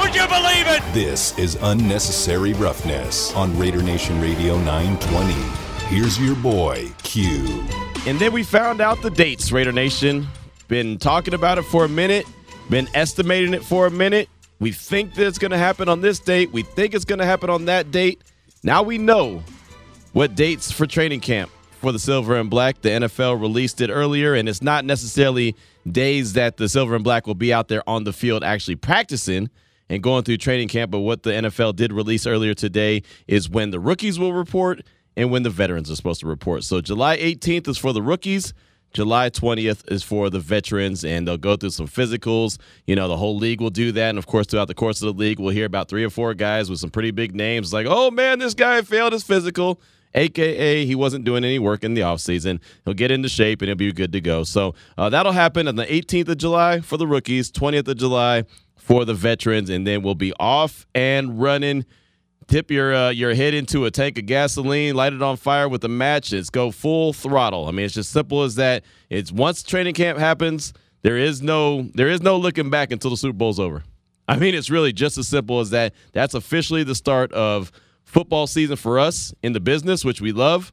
Would you believe it? This is Unnecessary Roughness on Raider Nation Radio 920. Here's your boy, Q. And then we found out the dates, Raider Nation. Been talking about it for a minute, been estimating it for a minute. We think that it's going to happen on this date. We think it's going to happen on that date. Now we know what dates for training camp for the Silver and Black. The NFL released it earlier, and it's not necessarily days that the Silver and Black will be out there on the field actually practicing and going through training camp. But what the NFL did release earlier today is when the rookies will report and when the veterans are supposed to report. So July 18th is for the rookies. July 20th is for the veterans, and they'll go through some physicals. You know, the whole league will do that. And of course, throughout the course of the league, we'll hear about three or four guys with some pretty big names like, oh man, this guy failed his physical. AKA, he wasn't doing any work in the offseason. He'll get into shape and he'll be good to go. So uh, that'll happen on the 18th of July for the rookies, 20th of July for the veterans, and then we'll be off and running. Tip your uh, your head into a tank of gasoline, light it on fire with a match. It's go full throttle. I mean, it's just simple as that. It's once training camp happens, there is no there is no looking back until the Super Bowl's over. I mean, it's really just as simple as that. That's officially the start of football season for us in the business, which we love.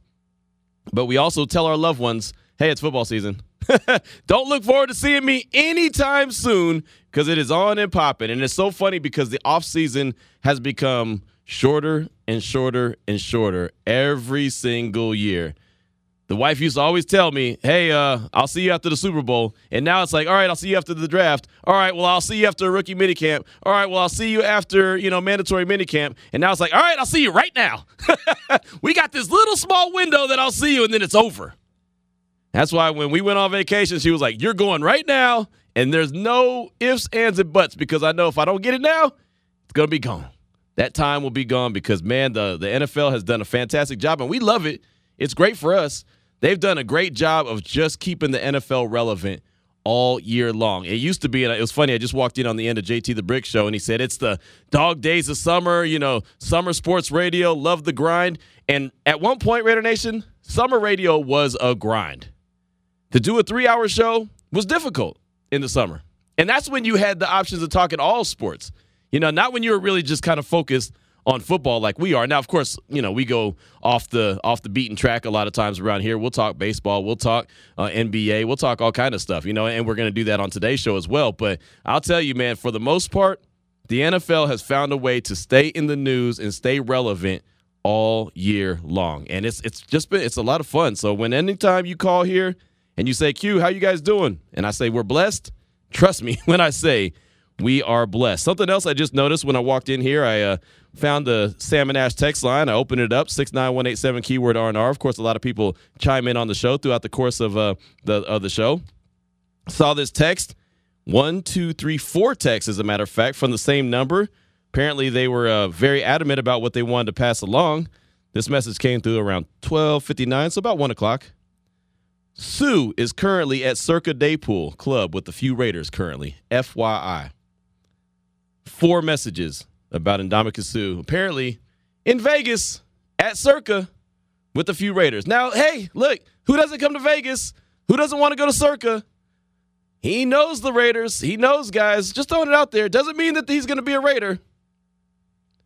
But we also tell our loved ones, hey, it's football season. Don't look forward to seeing me anytime soon because it is on and popping. And it's so funny because the off season has become shorter and shorter and shorter every single year. The wife used to always tell me, "Hey, uh, I'll see you after the Super Bowl," and now it's like, "All right, I'll see you after the draft." All right, well, I'll see you after rookie minicamp. All right, well, I'll see you after you know mandatory minicamp, and now it's like, "All right, I'll see you right now." we got this little small window that I'll see you, and then it's over. That's why when we went on vacation, she was like, "You're going right now," and there's no ifs, ands, and buts because I know if I don't get it now, it's gonna be gone. That time will be gone because man, the the NFL has done a fantastic job, and we love it. It's great for us. They've done a great job of just keeping the NFL relevant all year long. It used to be, and it was funny. I just walked in on the end of JT the Brick Show, and he said it's the dog days of summer. You know, summer sports radio, love the grind. And at one point, Raider Nation, summer radio was a grind. To do a three-hour show was difficult in the summer, and that's when you had the options of talking all sports. You know, not when you were really just kind of focused on football like we are. Now, of course, you know we go off the off the beaten track a lot of times around here. We'll talk baseball, we'll talk uh, NBA, we'll talk all kind of stuff. You know, and we're going to do that on today's show as well. But I'll tell you, man, for the most part, the NFL has found a way to stay in the news and stay relevant all year long, and it's it's just been it's a lot of fun. So when anytime you call here and you say, "Q, how you guys doing?" and I say we're blessed, trust me when I say we are blessed. Something else I just noticed when I walked in here, I uh, found the Salmon Ash text line. I opened it up, 69187 keyword R&R. Of course, a lot of people chime in on the show throughout the course of uh, the of the show. Saw this text, one, two, three, four texts, as a matter of fact, from the same number. Apparently, they were uh, very adamant about what they wanted to pass along. This message came through around 12:59, so about one o'clock. Suh is currently at Circa Daypool Club with a few Raiders currently. FYI four messages about Ndamukong Suh. Apparently, in Vegas at Circa with a few Raiders. Now, hey, look, who doesn't come to Vegas? Who doesn't want to go to Circa? He knows the Raiders. He knows guys. Just throwing it out there. Doesn't mean that he's going to be a Raider.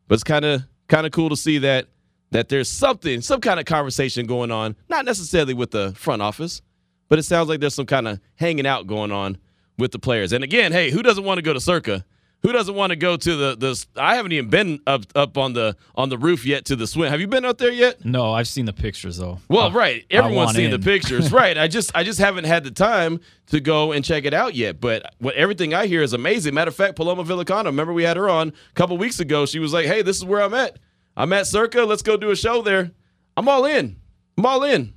But it's kind of kind of cool to see that that there's something, some kind of conversation going on, not necessarily with the front office, but it sounds like there's some kind of hanging out going on with the players. And again, hey, who doesn't want to go to Circa? Who doesn't want to go to the the? I haven't even been up up on the on the roof yet to the swim. Have you been out there yet? No, I've seen the pictures though. Well, I- right. Everyone's seen in. the pictures, right? I just I just haven't had the time to go and check it out yet. But what everything I hear is amazing. Matter of fact, Paloma Villicana, remember we had her on a couple weeks ago. She was like, "Hey, this is where I'm at. I'm at Circa. Let's go do a show there. I'm all in. I'm all in."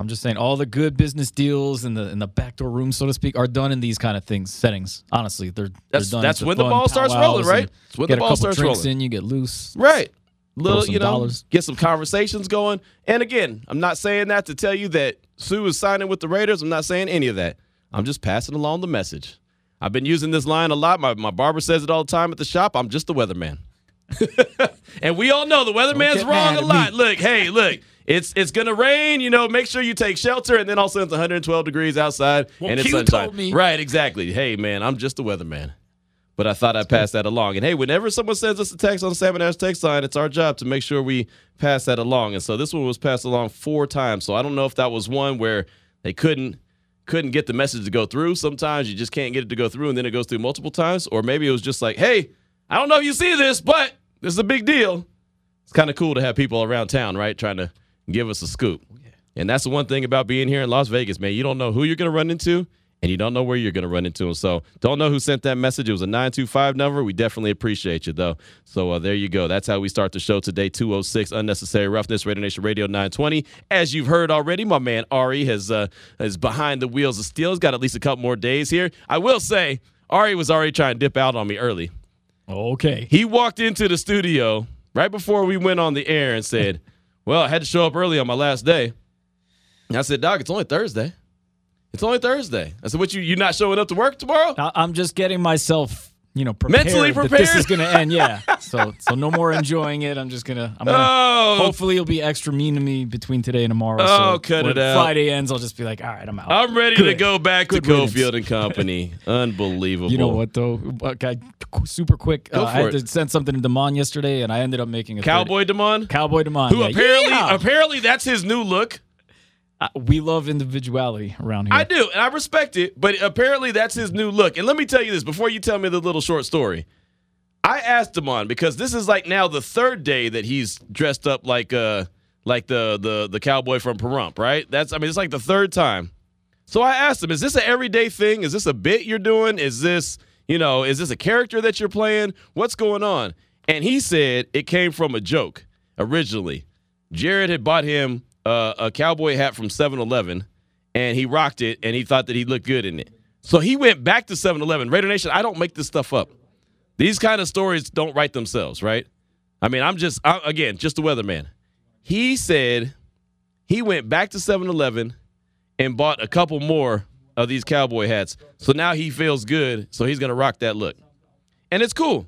I'm just saying all the good business deals in the in the backdoor room, so to speak, are done in these kind of things settings. Honestly, they're That's- they're done. that's It's when the ball starts rolling, right? and It's when the ball starts rolling. in, you get loose. Right. little, you know, dollars. get some conversations going. And again, I'm not saying that to tell you that Suh is signing with the Raiders. I'm not saying any of that. I'm just passing along the message. I've been using this line a lot. My, my barber says it all the time at the shop. I'm just the weatherman. and we all know the weatherman's wrong a lot. Look, hey, look, it's it's gonna rain. You know, make sure you take shelter. And then all of a sudden it's 112 degrees outside Well, and it's Q sunshine. told me. Right, exactly. Hey, man, I'm just the weatherman. But I thought I'd pass that along. And hey, whenever someone sends us a text on the Salmon Ash text line, it's our job to make sure we pass that along. And so this one was passed along four times. So I don't know if that was one where they couldn't couldn't get the message to go through. Sometimes you just can't get it to go through, and then it goes through multiple times. Or maybe it was just like, hey, I don't know if you see this, but this is a big deal. It's kind of cool to have people around town, right, trying to give us a scoop. And that's the one thing about being here in Las Vegas, man. You don't know who you're going to run into, and you don't know where you're going to run into them. So don't know who sent that message. It was a 925 number. We definitely appreciate you, though. So uh, there you go. That's how we start the show today. 206 Unnecessary Roughness, Raider Nation Radio 920. As you've heard already, my man Ari has uh, is behind the wheels of steel. He's got at least a couple more days here. I will say, Ari was already trying to dip out on me early. Okay. He walked into the studio right before we went on the air and said, Well, I had to show up early on my last day. And I said, Doc, it's only Thursday. It's only Thursday. I said, What you you not showing up to work tomorrow? I- I'm just getting myself, you know, prepared Mentally that this is going to end. Yeah. So, so no more enjoying it. I'm just gonna. I'm gonna. Oh, Hopefully, you'll be extra mean to me between today and tomorrow. Oh, so cut it out. Friday ends, I'll just be like, all right, I'm out. I'm ready to go back Good to riddance. Cofield and Company. Unbelievable. You know what though? Okay, super quick. Uh, I had it. to send something to Demond yesterday, and I ended up making a Cowboy Demond? Cowboy Demond. Who yeah. apparently Yeah. apparently that's his new look. We love individuality around here. I do, and I respect it, but apparently that's his new look. And let me tell you this before you tell me the little short story. I asked him on because this is like now the third day that he's dressed up like uh like the the the cowboy from Pahrump, right? That's I mean it's like the third time. So I asked him, is this an everyday thing? Is this a bit you're doing? Is this, you know, is this a character that you're playing? What's going on? And he said it came from a joke originally. Jared had bought him uh, a cowboy hat from 7-Eleven and he rocked it and he thought that he looked good in it. So he went back to 7-Eleven. Raider Nation, I don't make this stuff up. These kind of stories don't write themselves, right? I mean, I'm just I, again, just a weatherman. He said he went back to 7-Eleven and bought a couple more of these cowboy hats. So now he feels good, so he's to rock that look. And it's cool.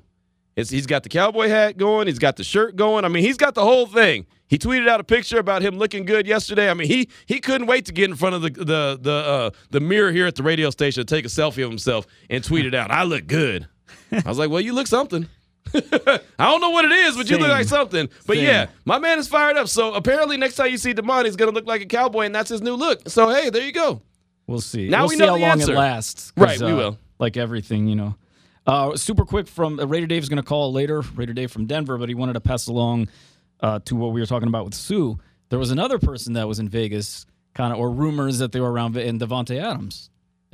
It's, he's got the cowboy hat going, he's got the shirt going. I mean, he's got the whole thing. He tweeted out a picture about him looking good yesterday. I mean, he he couldn't wait to get in front of the the the uh, the mirror here at the radio station to take a selfie of himself and tweet it out. I look good. I was like, well, you look something. I don't know what it is, but you look like something. But Same. yeah, my man is fired up. So apparently, next time you see Demond, he's gonna look like a cowboy, and that's his new look. So hey, there you go. We'll see. Now we'll we see know how long answer. it lasts. Right, we uh, will. Like everything, you know. Uh, super quick from uh, Raider Dave is going to call later. Raider Dave from Denver, but he wanted to pass along uh, to what we were talking about with Suh. There was another person that was in Vegas, kind of, or rumors that they were around, in Davante Adams,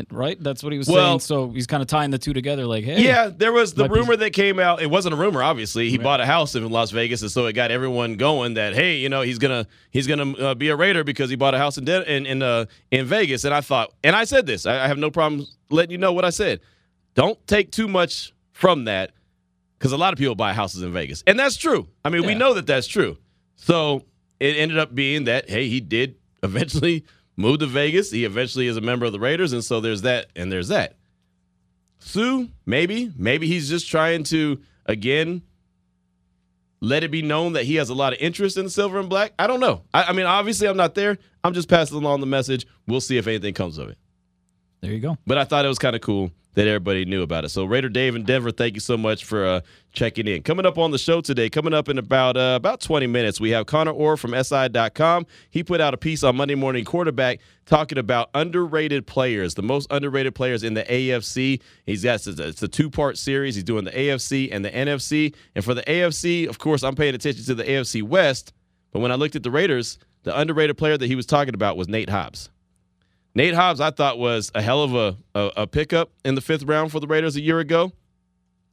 right? That's what he was Well- saying. So he's kind of tying the two together, like, hey, Yeah, there was the Might be- rumor that came out. It wasn't a rumor, obviously. He bought a house in Las Vegas, and so it got everyone going that hey, you know, he's gonna he's gonna uh, be a Raider because he bought a house in Den- in in, uh, in Vegas. And I thought, and I said this. I, I have no problem letting you know what I said. Don't take too much from that because a lot of people buy houses in Vegas, and that's true. I mean, we know that that's true. So it ended up being that hey, he did eventually move to Vegas. He eventually is a member of the Raiders, and so there's that, and there's that. Suh, maybe, maybe he's just trying to again let it be known that he has a lot of interest in silver and black. I don't know. I, I mean, obviously, I'm not there. I'm just passing along the message. We'll see if anything comes of it. there you go. But I thought it was kind of cool that everybody knew about it. So Raider Dave in Denver, thank you so much for uh, checking in. Coming up on the show today, coming up in about uh, about 20 minutes, we have Connor Orr from SI.com. He put out a piece on Monday Morning Quarterback talking about underrated players, the most underrated players in the AFC. He's got it's a two part series. He's doing the AFC and the NFC. And for the AFC, of course, I'm paying attention to the AFC West. But when I looked at the Raiders, the underrated player that he was talking about was Nate Hobbs. Nate Hobbs, I thought was a hell of a, a, a pickup in the fifth round for the Raiders a year ago.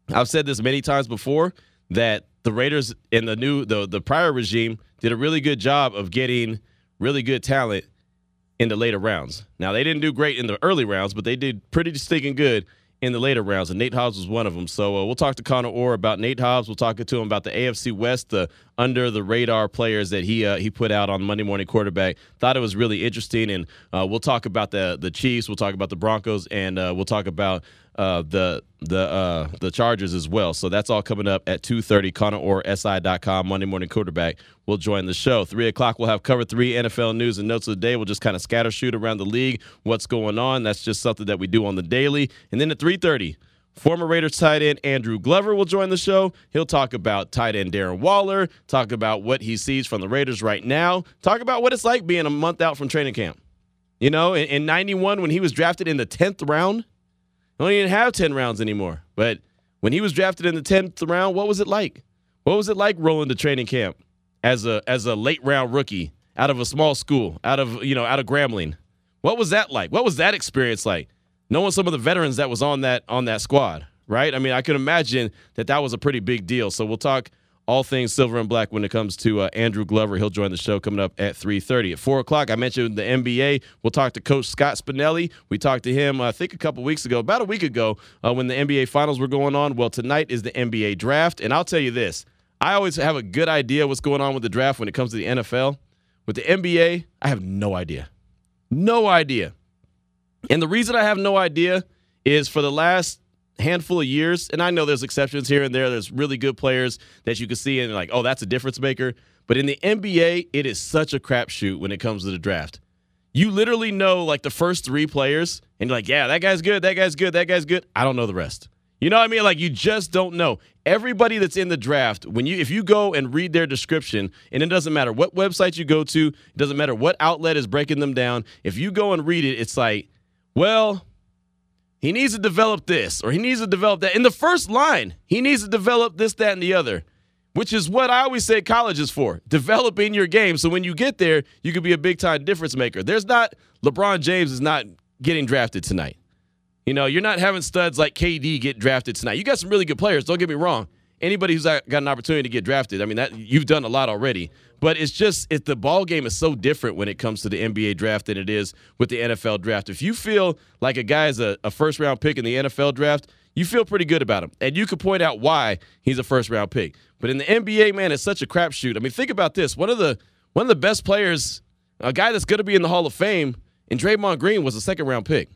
I've said this many times before that the Raiders in the new the the prior regime did a really good job of getting really good talent in the later rounds. Now they didn't do great in the early rounds, but they did pretty stinking good in the later rounds, and Nate Hobbs was one of them. So uh, we'll talk to Connor Orr about Nate Hobbs. We'll talk to him about the AFC West, the under the radar players that he uh, he put out on Monday Morning Quarterback. Thought it was really interesting, and uh, we'll talk about the the Chiefs. We'll talk about the Broncos, and uh, we'll talk about uh, the the uh, the Chargers as well. So that's all coming up at 2.30. Connor Orr, SI.com, Monday Morning Quarterback will join the show. 3 o'clock, we'll have cover three NFL news and notes of the day. We'll just kind of scatter shoot around the league, what's going on. That's just something that we do on the daily. And then at 3.30, Former Raiders tight end Andrew Glover will join the show. He'll talk about tight end Darren Waller, talk about what he sees from the Raiders right now, talk about what it's like being a month out from training camp. You know, in, in 91, when he was drafted in the 10th round, don't even have 10 rounds anymore. But when he was drafted in the 10th round, what was it like? What was it like rolling to training camp as a as a late round rookie out of a small school, out of, you know, out of Grambling? What was that like? What was that experience like? Knowing some of the veterans that was on that on that squad, right? I mean, I can imagine that that was a pretty big deal. So we'll talk all things silver and black when it comes to uh, Andrew Glover. He'll join the show coming up at 3.30. At 4 o'clock, I mentioned the NBA. We'll talk to Coach Scott Spinelli. We talked to him, uh, I think, a couple weeks ago, about a week ago, uh, when the NBA Finals were going on. Well, tonight is the NBA Draft. And I'll tell you this, I always have a good idea what's going on with the draft when it comes to the NFL. With the NBA, I have no idea. No idea. And the reason I have no idea is for the last handful of years, and I know there's exceptions here and there. There's really good players that you can see and like, oh, that's a difference maker. But in the NBA, it is such a crapshoot when it comes to the draft. You literally know like the first three players, and you're like, yeah, that guy's good, that guy's good, that guy's good. I don't know the rest. You know what I mean? Like you just don't know. Everybody that's in the draft, when you if you go and read their description, and it doesn't matter what website you go to, it doesn't matter what outlet is breaking them down. If you go and read it, it's like, well, he needs to develop this or he needs to develop that. In the first line, he needs to develop this, that, and the other, which is what I always say college is for developing your game. So when you get there, you could be a big time difference maker. There's not, LeBron James is not getting drafted tonight. You know, you're not having studs like KD get drafted tonight. You got some really good players, don't get me wrong anybody who's got an opportunity to get drafted, I mean that you've done a lot already. But it's just if the ball game is so different when it comes to the NBA draft than it is with the NFL draft. If you feel like a guy is a, a first round pick in the NFL draft, you feel pretty good about him, and you can point out why he's a first round pick. But in the NBA, man, it's such a crapshoot. I mean, think about this: one of the one of the best players, a guy that's going to be in the Hall of Fame, and Draymond Green was a second round pick.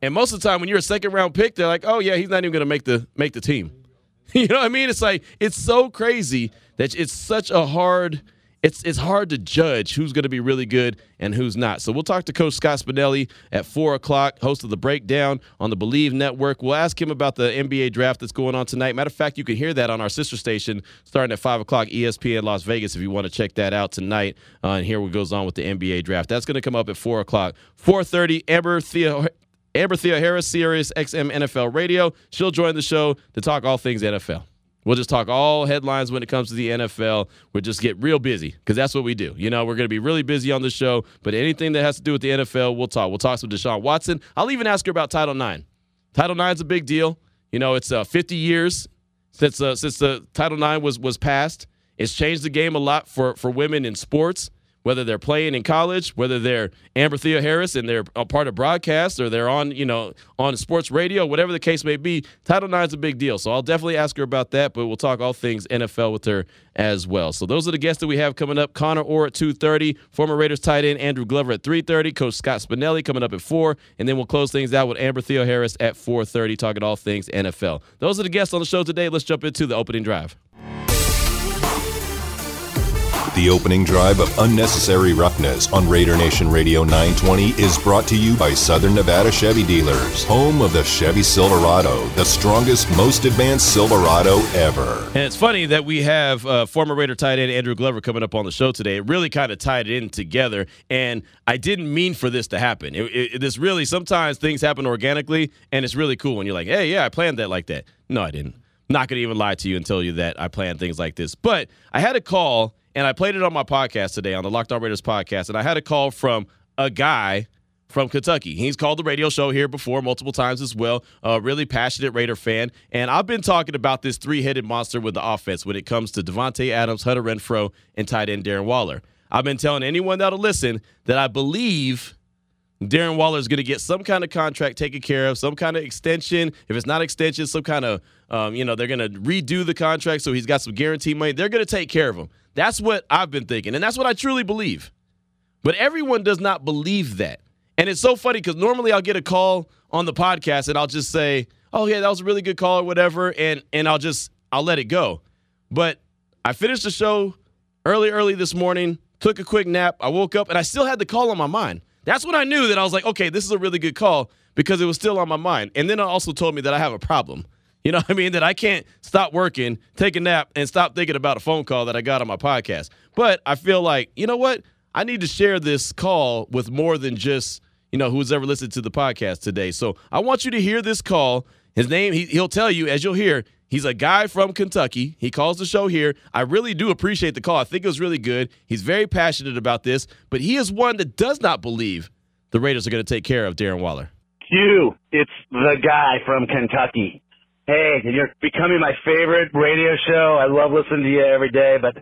And most of the time, when you're a second round pick, they're like, "Oh yeah, he's not even going to make the make the team." you know what I mean? It's like it's so crazy that it's such a hard it's it's hard to judge who's going to be really good and who's not. So we'll talk to Coach Scott Spinelli at four o'clock, host of the Breakdown on the Believe Network. We'll ask him about the NBA draft that's going on tonight. Matter of fact, you can hear that on our sister station starting at five o'clock, ESPN Las Vegas. If you want to check that out tonight uh, and hear what goes on with the NBA draft, that's going to come up at four o'clock. Four thirty, Amber Thea Amber Theoharis, Sirius XM NFL Radio. She'll join the show to talk all things NFL. We'll just talk all headlines when it comes to the NFL. We'll just get real busy because that's what we do. You know, we're going to be really busy on the show, but anything that has to do with the NFL, we'll talk. We'll talk some Deshaun Watson. I'll even ask her about Title IX. Title IX is a big deal. You know, it's uh, 50 years since uh, since the Title IX was was passed. It's changed the game a lot for for women in sports whether they're playing in college, whether they're Amber Theoharis and they're a part of broadcast or they're on, you know, on sports radio, whatever the case may be, Title IX is a big deal. So I'll definitely ask her about that, but we'll talk all things NFL with her as well. So those are the guests that we have coming up. Connor Orr at 2.30, former Raiders tight end Andrew Glover at 3.30, Coach Scott Spinelli coming up at 4, and then we'll close things out with Amber Theoharis at 4.30, talking all things NFL. Those are the guests on the show today. Let's jump into the opening drive. The opening drive of Unnecessary Roughness on Raider Nation Radio 920 is brought to you by Southern Nevada Chevy Dealers, home of the Chevy Silverado, the strongest, most advanced Silverado ever. And it's funny that we have uh, former Raider tight end Andrew Glover coming up on the show today. It really kind of tied it in together, and I didn't mean for this to happen. It, it, this really, sometimes things happen organically, and it's really cool when you're like, hey, yeah, I planned that like that. No, I didn't. Not going to even lie to you and tell you that I planned things like this. But I had a call and I played it on my podcast today on the Locked On Raiders podcast, and I had a call from a guy from Kentucky. He's called the radio show here before multiple times as well. A really passionate Raider fan. And I've been talking about this three headed monster with the offense when it comes to Davante Adams, Hunter Renfrow, and tight end Darren Waller. I've been telling anyone that'll listen that I believe Darren Waller is going to get some kind of contract taken care of, some kind of extension. If it's not extension, some kind of, um, you know, they're going to redo the contract so he's got some guarantee money. They're going to take care of him. That's what I've been thinking, and that's what I truly believe. But everyone does not believe that. And it's so funny because normally I'll get a call on the podcast and I'll just say, "Oh yeah, that was a really good call or whatever," and and I'll just I'll let it go. But I finished the show early, early this morning. Took a quick nap. I woke up and I still had the call on my mind. That's when I knew that I was like, okay, this is a really good call because it was still on my mind. And then it also told me that I have a problem. You know what I mean? That I can't stop working, take a nap, and stop thinking about a phone call that I got on my podcast. But I feel like, you know what? I need to share this call with more than just, you know, who's ever listened to the podcast today. So I want you to hear this call. His name, he, he'll tell you, as you'll hear, He's a guy from Kentucky. He calls the show here. I really do appreciate the call. I think it was really good. He's very passionate about this, but he is one that does not believe the Raiders are going to take care of Darren Waller. You, it's the guy from Kentucky. Hey, you're becoming my favorite radio show. I love listening to you every day, but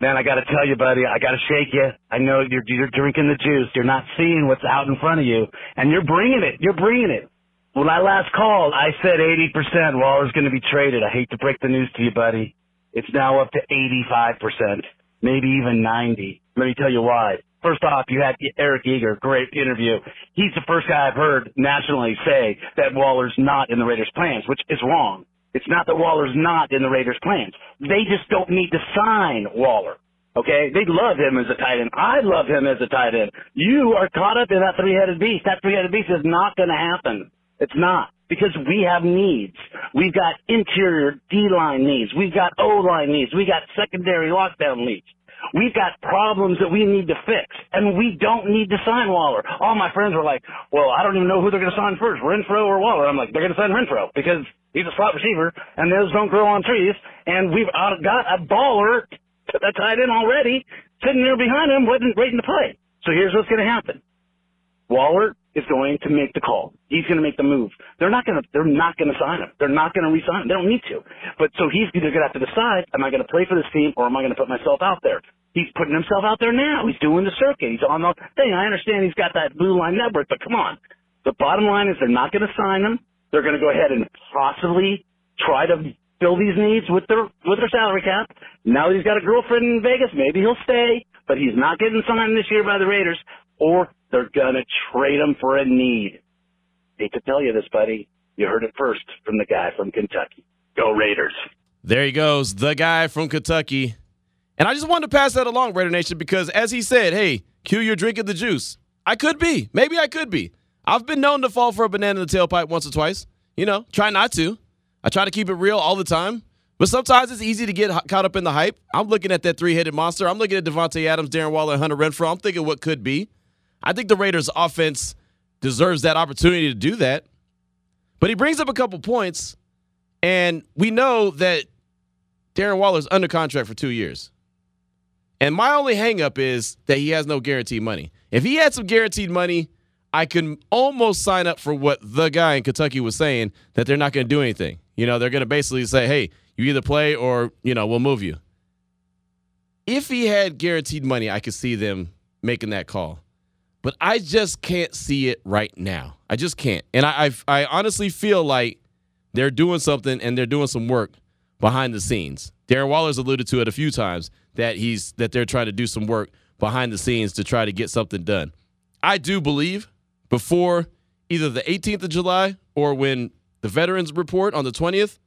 man, I got to tell you, buddy, I got to shake you. I know you're you're drinking the juice. You're not seeing what's out in front of you, and you're bringing it. You're bringing it. When I last called, I said 80% Waller's going to be traded. I hate to break the news to you, buddy. It's now up to 85%, maybe even 90. Let me tell you why. First off, you had Eric Eager, great interview. He's the first guy I've heard nationally say that Waller's not in the Raiders' plans, which is wrong. It's not that Waller's not in the Raiders' plans. They just don't need to sign Waller. Okay, they love him as a tight end. I love him as a tight end. You are caught up in that three-headed beast. That three-headed beast is not going to happen. It's not because we have needs. We've got interior D-line needs. We've got O-line needs. We've got secondary lockdown needs. We've got problems that we need to fix, and we don't need to sign Waller. All my friends were like, "Well, I don't even know who they're going to sign first, Renfrow or Waller." I'm like, "They're going to sign Renfrow because he's a slot receiver, and those don't grow on trees, and we've uh, got a baller, that's tied in already, sitting there behind him, waiting, waiting to play." So here's what's going to happen: Waller is going to make the call. He's going to make the move. They're not going to, they're not going to sign him. They're not going to re-sign him. They don't need to. But so he's either going to have to decide, am I going to play for this team or am I going to put myself out there? He's putting himself out there now. He's doing the circuit. He's on the thing. I understand he's got that blue line network, but come on. The bottom line is they're not going to sign him. They're going to go ahead and possibly try to fill these needs with their, with their salary cap. Now that he's got a girlfriend in Vegas, maybe he'll stay, but he's not getting signed this year by the Raiders or they're to trade him for a need. Hate to tell you this, buddy. You heard it first from the guy from Kentucky. Go Raiders. There he goes, the guy from Kentucky. And I just wanted to pass that along, Raider Nation, because as he said, hey, Q, you're drinking the juice. I could be. Maybe I could be. I've been known to fall for a banana in the tailpipe once or twice. You know, try not to. I try to keep it real all the time. But sometimes it's easy to get caught up in the hype. I'm looking at that three headed monster. I'm looking at Davante Adams, Darren Waller, Hunter Renfrow. I'm thinking what could be. I think the Raiders' offense deserves that opportunity to do that. But he brings up a couple points, and we know that Darren Waller's under contract for two years. And my only hangup is that he has no guaranteed money. If he had some guaranteed money, I can almost sign up for what the guy in Kentucky was saying that they're not going to do anything. You know, they're going to basically say, hey, you either play or, you know, we'll move you. If he had guaranteed money, I could see them making that call but I just can't see it right now. I just can't. And I, I, I honestly feel like they're doing something and they're doing some work behind the scenes. Darren Waller's alluded to it a few times that he's that they're trying to do some work behind the scenes to try to get something done. I do believe before either the 18th of July or when the veterans report on the 20th,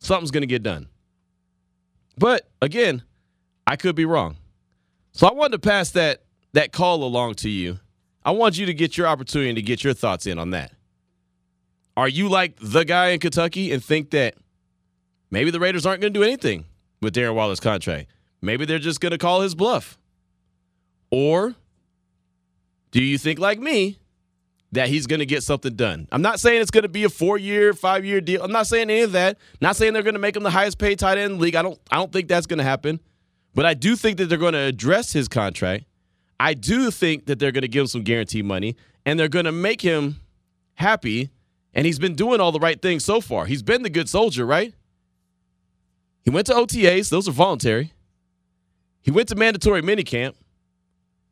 something's going to get done. But again, I could be wrong. So I wanted to pass that that call along to you I want you to get your opportunity to get your thoughts in on that. Are you like the guy in Kentucky and think that maybe the Raiders aren't going to do anything with Darren Waller's contract? Maybe they're just going to call his bluff. Or do you think like me that he's going to get something done? I'm not saying it's going to be a 4-year, 5-year deal. I'm not saying any of that. Not saying they're going to make him the highest paid tight end in the league. I don't I don't think that's going to happen. But I do think that they're going to address his contract I do think that they're going to give him some guarantee money and they're going to make him happy. And he's been doing all the right things so far. He's been the good soldier, right? He went to OTAs, those are voluntary. He went to mandatory minicamp,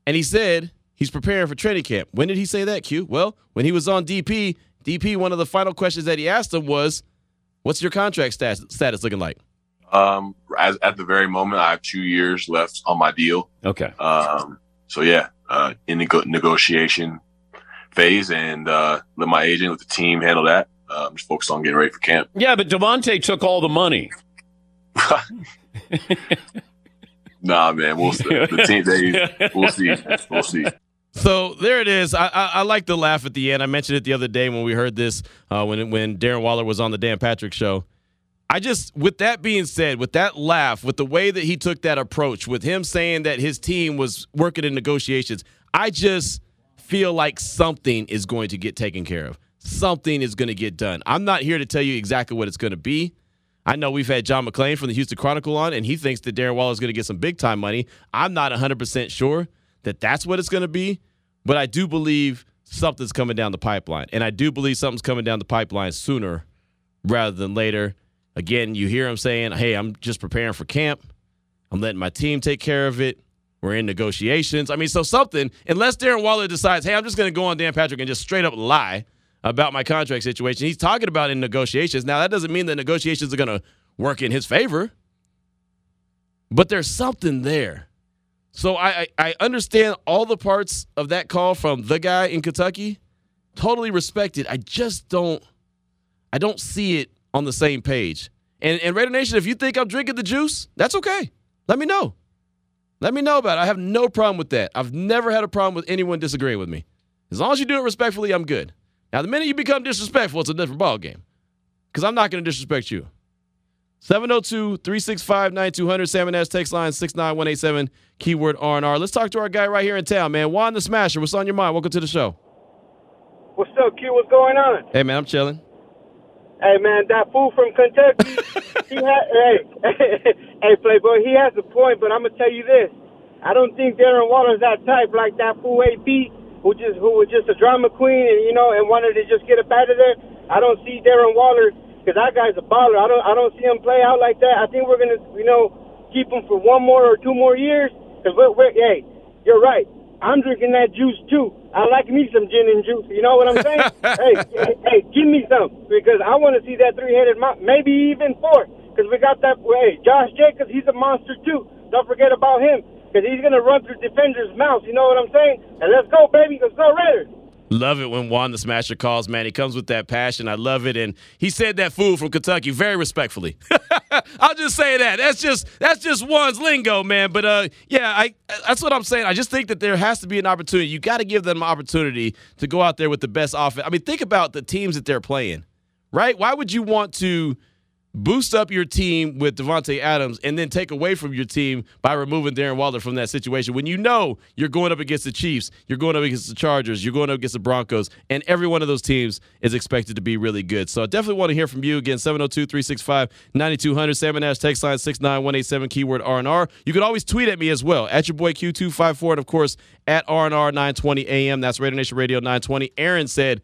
and he said he's preparing for training camp. When did he say that, Q? Well, when he was on DP, DP, one of the final questions that he asked him was, What's your contract status, status looking like? Um, as, at the very moment, I have two years left on my deal. Okay. Um, so yeah, uh, in the negotiation phase, and uh, let my agent, let the team handle that. Uh, I'm just focused on getting ready for camp. Yeah, but Davante took all the money. Nah, man, we'll see. The team, they, we'll see, we'll see. So there it is. I, I, I like the laugh at the end. I mentioned it the other day when we heard this uh, when when Darren Waller was on the Dan Patrick show. I just, with that being said, with that laugh, with the way that he took that approach, with him saying that his team was working in negotiations, I just feel like something is going to get taken care of. Something is going to get done. I'm not here to tell you exactly what it's going to be. I know we've had John McClain from the Houston Chronicle on, and he thinks that Darren Waller is going to get some big time money. I'm not 100% sure that that's what it's going to be, but I do believe something's coming down the pipeline. And I do believe something's coming down the pipeline sooner rather than later. Again, you hear him saying, Hey, I'm just preparing for camp. I'm letting my team take care of it. We're in negotiations. I mean, so something, unless Darren Waller decides, Hey, I'm just going to go on Dan Patrick and just straight up lie about my contract situation. He's talking about in negotiations. Now, that doesn't mean the negotiations are going to work in his favor, but there's something there. So I, I, understand all the parts of that call from the guy in Kentucky. Totally respect it. I just don't I don't see it on the same page. And and Raider Nation, if you think I'm drinking the juice, that's okay. Let me know. Let me know about it. I have no problem with that. I've never had a problem with anyone disagreeing with me. As long as you do it respectfully, I'm good. Now, the minute you become disrespectful, it's a different ball game. Because I'm not going to disrespect you. 702-365-9200, Salmon Ash text line 69187, keyword R&R. Let's talk to our guy right here in town, man. Juan the Smasher, what's on your mind? Welcome to the show. What's up, Q? What's going on? Hey, man, I'm chilling. Hey, man, that fool from Kentucky, he had, hey, hey, Playboy, he has a point, but I'm to tell you this. I don't think Darren Waller's that type like that fool AP who just who was just a drama queen and you know and wanted to just get up out of there. I don't see Darren Waller because that guy's a baller. I don't I don't see him play out like that. I think we're gonna you know keep him for one more or two more years. Cause we're, we're hey, you're right. I'm drinking that juice too. I like me some gin and juice. You know what I'm saying? hey, hey, give me some because I want to see that three-headed mount, maybe even four. Because we got that. Hey, Josh Jacobs, he's a monster too. Don't forget about him because he's gonna run through defenders' mouths. You know what I'm saying? And let's go, baby. Let's go, Raiders. Love it when Juan the Smasher calls, man. He comes with that passion. I love it. And he said that fool from Kentucky very respectfully. I'll just say that. That's just that's just Juan's lingo, man. But uh yeah, I that's what I'm saying. I just think that there has to be an opportunity. You got to give them an opportunity to go out there with the best offense. I mean, think about the teams that they're playing. Right? Why would you want to boost up your team with Davante Adams and then take away from your team by removing Darren Waller from that situation when you know you're going up against the Chiefs, you're going up against the Chargers, you're going up against the Broncos, and every one of those teams is expected to be really good. So I definitely want to hear from you again 702-365-9200 Salmon Ash text line 69187 keyword R&R. You can always tweet at me as well at your boy Q254 and of course at R&R 920 AM. That's Raider Nation Radio 920. Aaron said,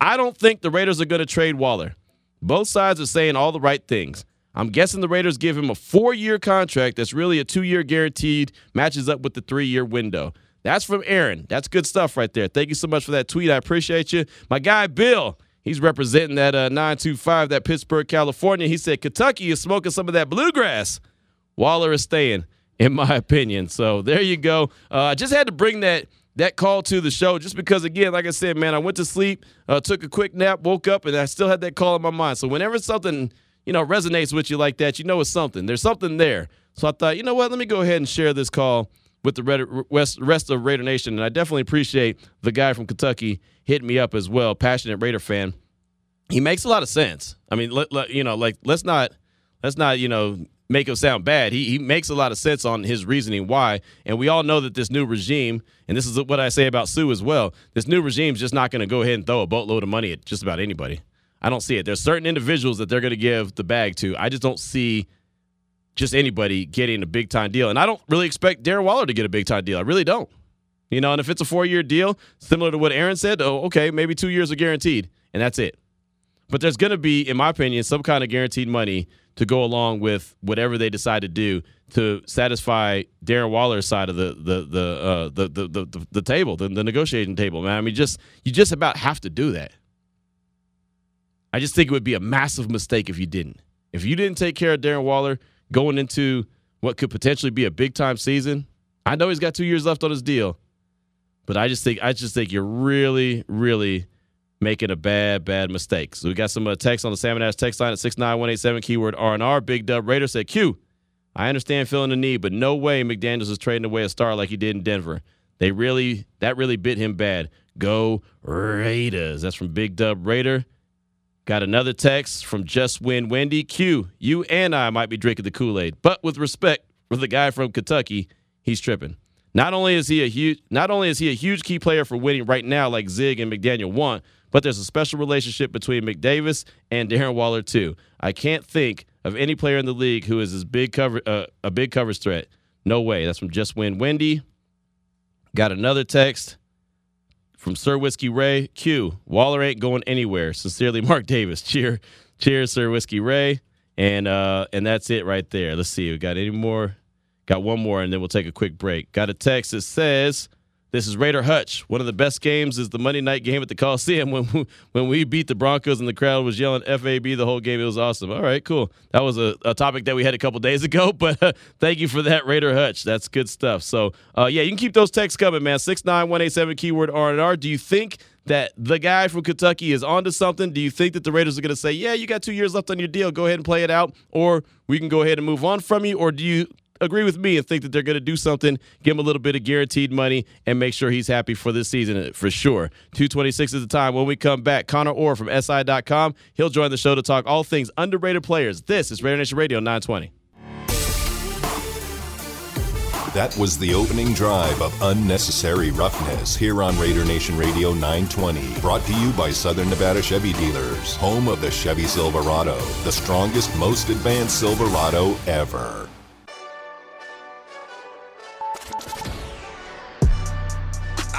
"I don't think the Raiders are going to trade Waller." Both sides are saying all the right things. I'm guessing the Raiders give him a four year contract that's really a two year guaranteed, matches up with the three year window. That's from Aaron. That's good stuff right there. Thank you so much for that tweet. I appreciate you. My guy, Bill, he's representing that uh, 925, that Pittsburgh, California. He said Kentucky is smoking some of that bluegrass. Waller is staying, in my opinion. So there you go. Uh, I just had to bring that that call to the show. Just because again like i said man i went to sleep uh, took a quick nap woke up and i still had that call in my mind. So whenever something you know resonates with you like that you know it's something. There's something there. So i thought you know what let me go ahead and share this call with the rest of raider nation. And i definitely appreciate the guy from kentucky hitting me up as well passionate raider fan. He makes a lot of sense. I mean let, let, you know like let's not let's not you know make him sound bad. He he makes a lot of sense on his reasoning why. And we all know that this new regime, and this is what I say about Suh as well, this new regime is just not going to go ahead and throw a boatload of money at just about anybody. I don't see it. There's certain individuals that they're going to give the bag to. I just don't see just anybody getting a big time deal. And I don't really expect Darren Waller to get a big time deal. I really don't. You know, and if it's a four year deal, similar to what Aaron said, oh, okay, maybe two years are guaranteed, and that's it. But there's going to be, in my opinion, some kind of guaranteed money to go along with whatever they decide to do to satisfy Darren Waller's side of the the the uh, the, the, the, the table, the, the negotiating table. Man, I mean, just you just about have to do that. I just think it would be a massive mistake if you didn't. If you didn't take care of Darren Waller going into what could potentially be a big time season, I know he's got two years left on his deal, but I just think I just think you're really, really making a bad, bad mistake. So we got some uh, text on the Salmon Ash text line at six nine one eight seven keyword R and R. Big Dub Raider said, Q, I understand feeling the need, but no way McDaniels is trading away a star like he did in Denver. They really that really bit him bad. Go Raiders." That's from Big Dub Raider. Got another text from Just Win Wendy. Q, you and I might be drinking the Kool Aid, but with respect for the guy from Kentucky, he's tripping. Not only is he a huge, not only is he a huge key player for winning right now, like Zig and McDaniel want, but there's a special relationship between McDavis and Darren Waller too. I can't think of any player in the league who is as big cover uh, a big coverage threat. No way. That's from Just Win Wendy. Got another text from Sir Whiskey Ray. Q. Waller ain't going anywhere. Sincerely, Mark Davis. Cheer, cheers, Sir Whiskey Ray. And uh, and that's it right there. Let's see. We got any more? Got one more, and then we'll take a quick break. Got a text that says, "This is Raider Hutch. One of the best games is the Monday night game at the Coliseum when we, when we beat the Broncos and the crowd was yelling FAB the whole game. It was awesome. All right, cool. That was a, a topic that we had a couple days ago, but uh, thank you for that, Raider Hutch. That's good stuff. So uh, yeah, you can keep those texts coming, man. Six nine one eight seven keyword R and R. Do you think?" that the guy from Kentucky is onto something? Do you think that the Raiders are going to say, "Yeah, you got two years left on your deal. Go ahead and play it out," or we can go ahead and move on from you? Or do you agree with me and think that they're going to do something, give him a little bit of guaranteed money, and make sure he's happy for this season uh, for sure? Two twenty six is the time. When we come back, Connor Orr from SI.com. He'll join the show to talk all things underrated players. This is Raider Nation Radio 920. That was the opening drive of Unnecessary Roughness here on Raider Nation Radio 920. Brought to you by Southern Nevada Chevy Dealers, home of the Chevy Silverado, the strongest, most advanced Silverado ever.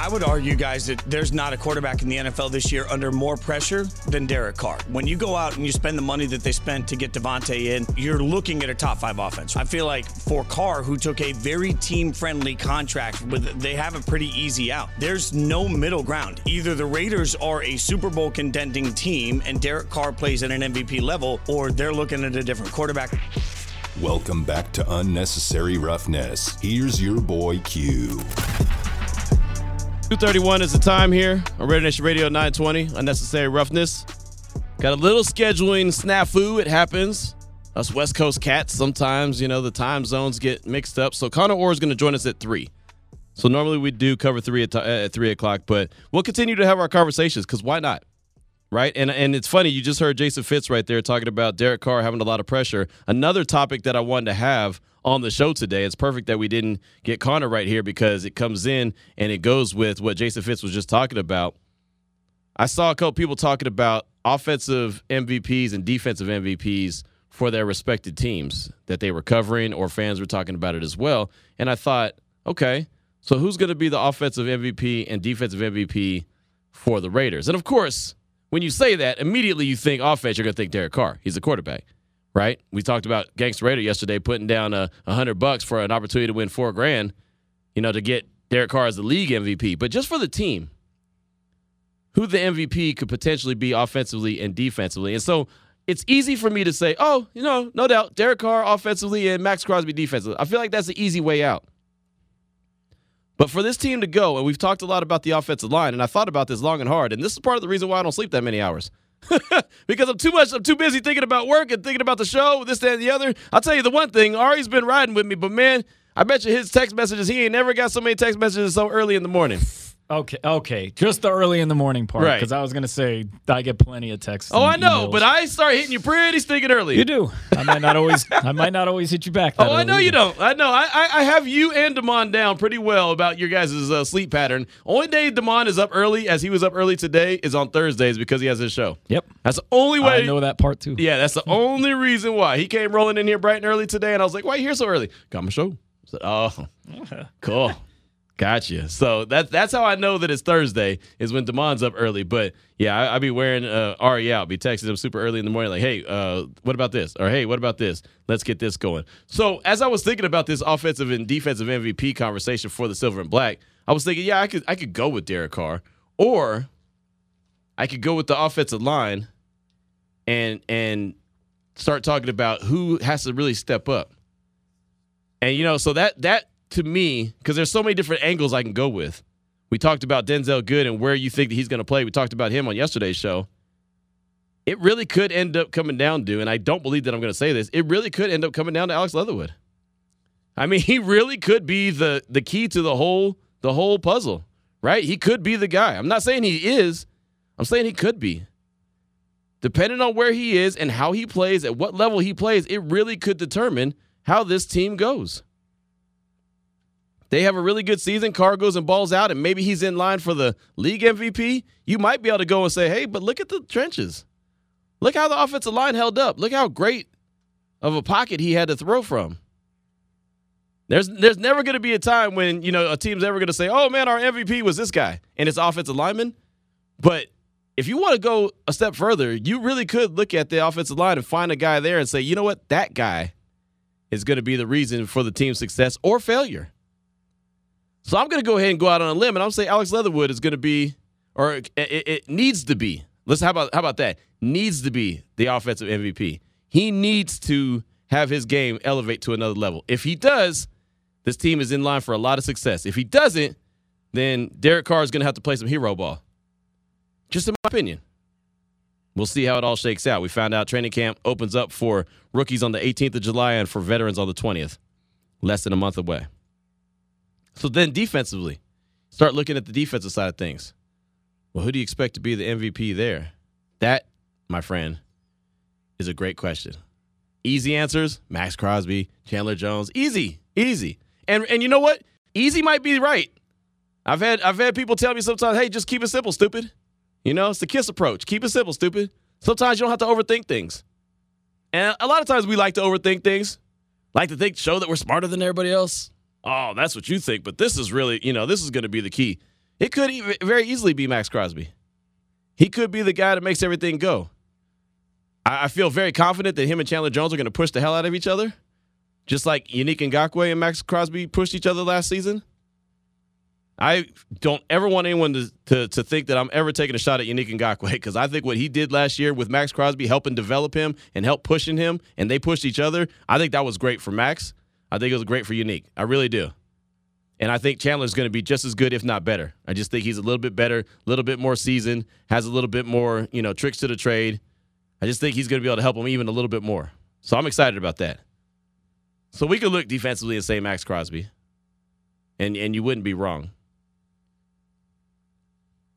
I would argue, guys, that there's not a quarterback in the NFL this year under more pressure than Derek Carr. When you go out and you spend the money that they spent to get Davante in, you're looking at a top five offense. I feel like for Carr, who took a very team-friendly contract, with they have a pretty easy out. There's no middle ground. Either the Raiders are a Super Bowl contending team and Derek Carr plays at an MVP level, or they're looking at a different quarterback. Welcome back to Unnecessary Roughness. Here's your boy Q. 231 is the time here on Raider Nation Radio 920. Unnecessary roughness. Got a little scheduling snafu. It happens. Us West Coast cats, sometimes, you know, the time zones get mixed up. So Connor Orr is going to join us at 3. So normally we do cover 3 at, at 3 o'clock, but we'll continue to have our conversations because why not? Right? And, and it's funny, you just heard Jason Fitz right there talking about Derek Carr having a lot of pressure. Another topic that I wanted to have on the show today. It's perfect that we didn't get Connor right here because it comes in and it goes with what Jason Fitz was just talking about. I saw a couple people talking about offensive MVPs and defensive MVPs for their respected teams that they were covering, or fans were talking about it as well. And I thought, okay, so who's going to be the offensive MVP and defensive MVP for the Raiders? And of course, when you say that, immediately you think offense, you're going to think Derek Carr. He's the quarterback right? We talked about Gangster Raider yesterday putting down a, a hundred bucks for an opportunity to win four grand, you know, to get Derek Carr as the league MVP. But just for the team, who the MVP could potentially be offensively and defensively. And so it's easy for me to say, oh, you know, no doubt, Derek Carr offensively and Maxx Crosby defensively. I feel like that's the easy way out. But for this team to go, and we've talked a lot about the offensive line, and I thought about this long and hard, and this is part of the reason why I don't sleep that many hours. because I'm too much. I'm too busy thinking about work and thinking about the show, this, that, and the other. I'll tell you the one thing. Ari's been riding with me, but man, I bet you his text messages. He ain't never got so many text messages so early in the morning. Okay, okay, just the early in the morning part, Right. Because I was gonna say I get plenty of texts. Oh, I know, emails. but I start hitting you pretty stinking early. you do. I might not always. I might not always hit you back. Oh, I know you don't. I know. I, I, I have you and Demond down pretty well about your guys' uh, sleep pattern. Only day Demond is up early, as he was up early today, is on Thursdays because he has his show. Yep. That's the only way. I know that part too. Yeah, that's the only reason why he came rolling in here bright and early today, and I was like, "Why are you here so early?" Got my show. I said, "Oh, cool." Gotcha. So that's that's how I know that it's Thursday is when Demond's up early. But yeah, I, will be wearing uh, Ari out, be texting him super early in the morning, like, "Hey, uh, what about this?" or "Hey, what about this? Let's get this going." So as I was thinking about this offensive and defensive MVP conversation for the Silver and Black, I was thinking, yeah, I could I could go with Derek Carr, or I could go with the offensive line, and and start talking about who has to really step up. And you know, so that that to me, because there's so many different angles I can go with. We talked about Denzel Good and where you think that he's going to play. We talked about him on yesterday's show. It really could end up coming down to, and I don't believe that I'm going to say this, it really could end up coming down to Alex Leatherwood. I mean, he really could be the the key to the whole the whole puzzle, right? He could be the guy. I'm not saying he is. I'm saying he could be. Depending on where he is and how he plays, at what level he plays, it really could determine how this team goes. They have a really good season. Carr goes and balls out, and maybe he's in line for the league MVP. You might be able to go and say, hey, but look at the trenches. Look how the offensive line held up. Look how great of a pocket he had to throw from. There's there's never going to be a time when you know a team's ever going to say, "Oh man, our MVP was this guy," and it's offensive lineman. But if you want to go a step further, you really could look at the offensive line and find a guy there and say, "You know what? That guy is going to be the reason for the team's success or failure." So I'm going to go ahead and go out on a limb, and I'm say Alex Leatherwood is going to be, or it, it, needs to be. Let's how about how about that? Needs to be the offensive MVP. He needs to have his game elevate to another level. If he does, this team is in line for a lot of success. If he doesn't, then Derek Carr is going to have to play some hero ball. Just in my opinion. We'll see how it all shakes out. We found out training camp opens up for rookies on the 18th of July and for veterans on the 20th, less than a month away. So then defensively, start looking at the defensive side of things. Well, who do you expect to be the MVP there? That, my friend, is a great question. Easy answers: Maxx Crosby, Chandler Jones. Easy, easy. And and you know what? Easy might be right. I've had I've had people tell me sometimes, "Hey, just keep it simple, stupid." You know, it's the kiss approach. Keep it simple, stupid. Sometimes you don't have to overthink things. And a lot of times we like to overthink things, like to think, show that we're smarter than everybody else oh, that's what you think, but this is really, you know, this is going to be the key. It could even, very easily be Maxx Crosby. He could be the guy that makes everything go. I, feel very confident that him and Chandler Jones are going to push the hell out of each other, just like Yannick Ngakoue and Maxx Crosby pushed each other last season. I don't ever want anyone to, to, to think that I'm ever taking a shot at Yannick Ngakoue because I think what he did last year with Maxx Crosby, helping develop him and help pushing him, and they pushed each other, I think that was great for Maxx. I think it was great for Yannick. I really do. And I think Chandler's going to be just as good, if not better. I just think he's a little bit better, a little bit more seasoned, has a little bit more, you know, tricks to the trade. I just think he's going to be able to help him even a little bit more. So I'm excited about that. So we could look defensively and say Maxx Crosby, and and you wouldn't be wrong.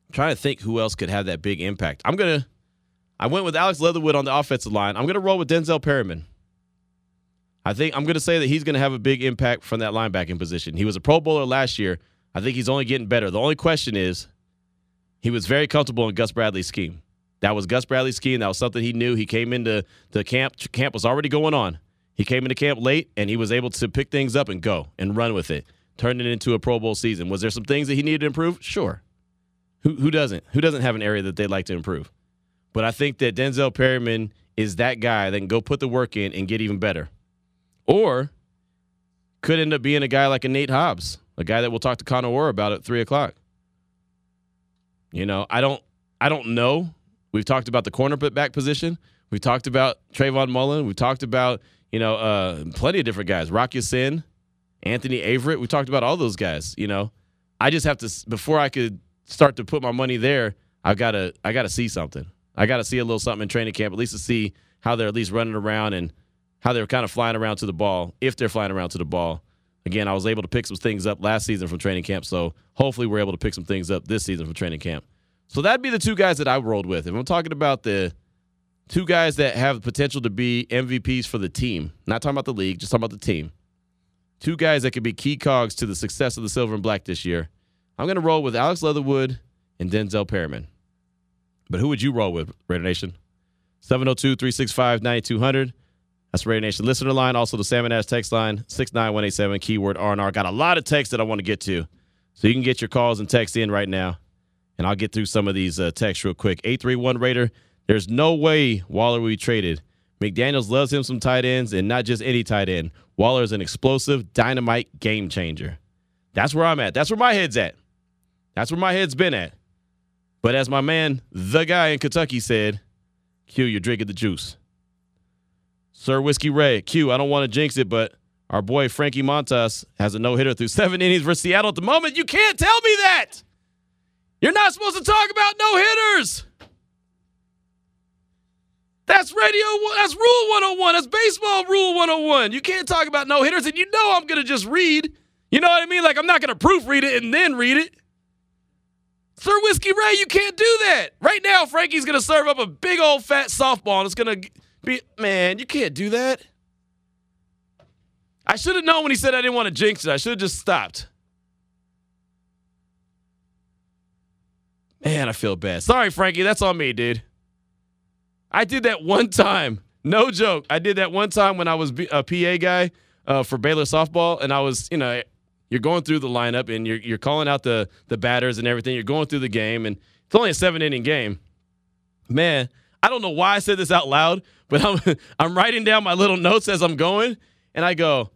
I'm trying to think who else could have that big impact. I'm gonna. I went with Alex Leatherwood on the offensive line. I'm gonna roll with Denzel Perryman. I think I'm going to say that he's going to have a big impact from that linebacking position. He was a Pro Bowler last year. I think he's only getting better. The only question is he was very comfortable in Gus Bradley's scheme. That was Gus Bradley's scheme. That was something he knew. He came into the camp. Camp was already going on. He came into camp late and he was able to pick things up and go and run with it, turn it into a Pro Bowl season. Was there some things that he needed to improve? Sure. Who, who doesn't? Who doesn't have an area that they'd like to improve? But I think that Denzel Perryman is that guy that can go put the work in and get even better. Or could end up being a guy like a Nate Hobbs, a guy that we'll talk to Connor Orr about at three o'clock. You know, I don't I don't know. We've talked about the cornerback position. We've talked about Trayvon Mullen. We've talked about, you know, uh, plenty of different guys. Rock Ya-Sin, Anthony Averett. We talked about all those guys, you know. I just have to before I could start to put my money there, I gotta I gotta see something. I gotta see a little something in training camp, at least to see how they're at least running around and how they're kind of flying around to the ball, if they're flying around to the ball. Again, I was able to pick some things up last season from training camp, so hopefully we're able to pick some things up this season from training camp. So that'd be the two guys that I rolled with. If I'm talking about the two guys that have the potential to be MVPs for the team, not talking about the league, just talking about the team. Two guys that could be key cogs to the success of the silver and black this year. I'm going to roll with Alex Leatherwood and Denzel Perryman. But who would you roll with, Raider Nation? 702 365 9200. That's Raider Nation listener line. Also, the Salmon Ash text line, 69187, keyword R&R. Got a lot of texts that I want to get to. So you can get your calls and texts in right now, and I'll get through some of these uh, texts real quick. 831 Raider, there's no way Waller will be traded. McDaniels loves him some tight ends, and not just any tight end. Waller is an explosive, dynamite game changer. That's where I'm at. That's where my head's at. That's where my head's been at. But as my man, the guy in Kentucky said, Q, you're drinking the juice. Sir Whiskey Ray, Q, I don't want to jinx it, but our boy Frankie Montas has a no hitter through seven innings for Seattle at the moment. You can't tell me that. You're not supposed to talk about no hitters. That's radio. That's rule 101. That's baseball rule 101. You can't talk about no hitters, and you know I'm gonna just read. You know what I mean? Like I'm not gonna proofread it and then read it. Sir Whiskey Ray, you can't do that. Right now, Frankie's gonna serve up a big old fat softball, and it's gonna be man. You can't do that. I should have known when he said I didn't want to jinx it. I should have just stopped. Man, I feel bad. Sorry, Frankie. That's on me, dude. I did that one time. No joke. I did that one time when I was a PA guy uh, for Baylor softball, and I was, you know, you're going through the lineup and you're you're calling out the the batters and everything. You're going through the game, and it's only a seven inning game. Man, I don't know why I said this out loud, but I'm I'm writing down my little notes as I'm going, and I go,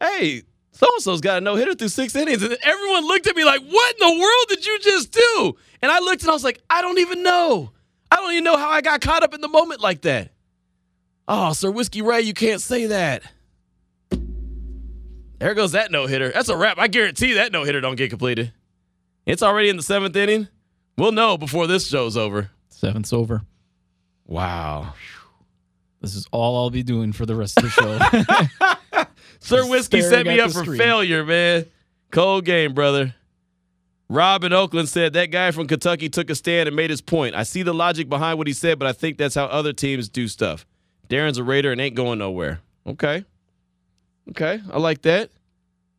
"Hey, so and so's got a no hitter through six innings," and everyone looked at me like, "What in the world did you just do?" And I looked and I was like, "I don't even know. I don't even know how I got caught up in the moment like that." Oh, Sir Whiskey Ray, you can't say that. There goes that no hitter. That's a wrap. I guarantee that no hitter don't get completed. It's already in the seventh inning. We'll know before this show's over. Seventh's over. Wow. This is all I'll be doing for the rest of the show. Sir Whiskey set me up for screen. failure, man. Cold game, brother. Rob in Oakland said that guy from Kentucky took a stand and made his point. I see the logic behind what he said, but I think that's how other teams do stuff. Darren's a Raider and ain't going nowhere. Okay. Okay. I like that.